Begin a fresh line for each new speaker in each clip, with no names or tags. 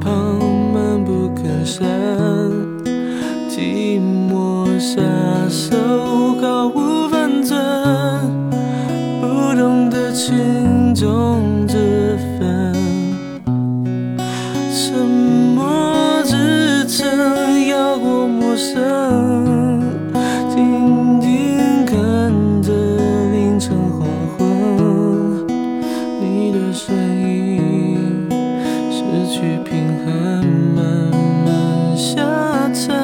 旁漫不可山，寂寞下手高。去平衡，慢慢下沉。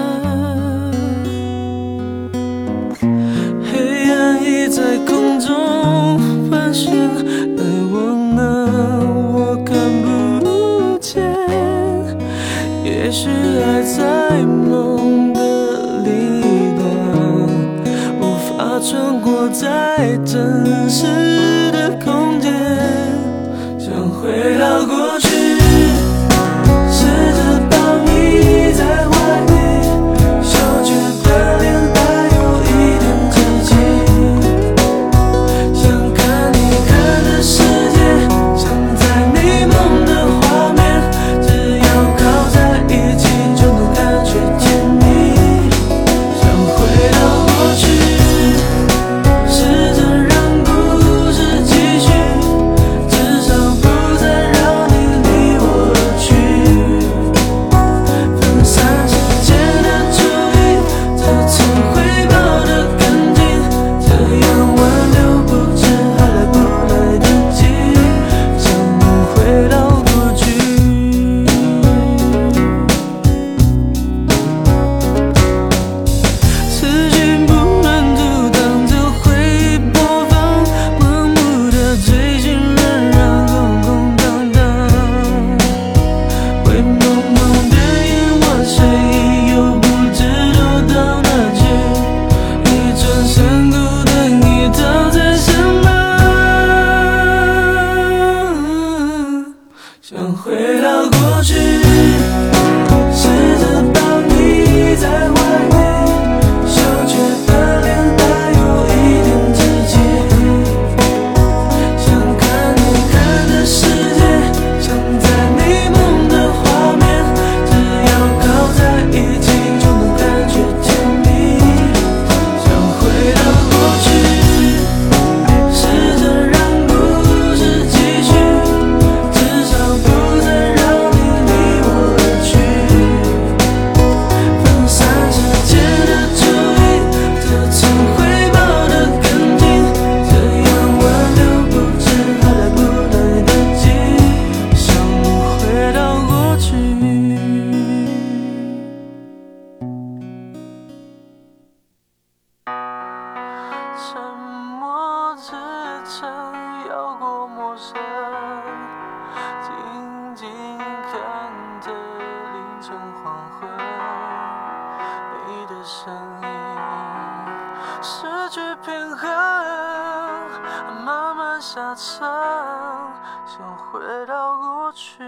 黑暗已在空中盘旋，太远了，我看不见。也许爱在梦的另一端，无法穿过在真实的空间。想回到过去。 터질 曾有过陌生，静静看着凌晨黄昏，你的身影失去平衡，慢慢下沉，想回到过去。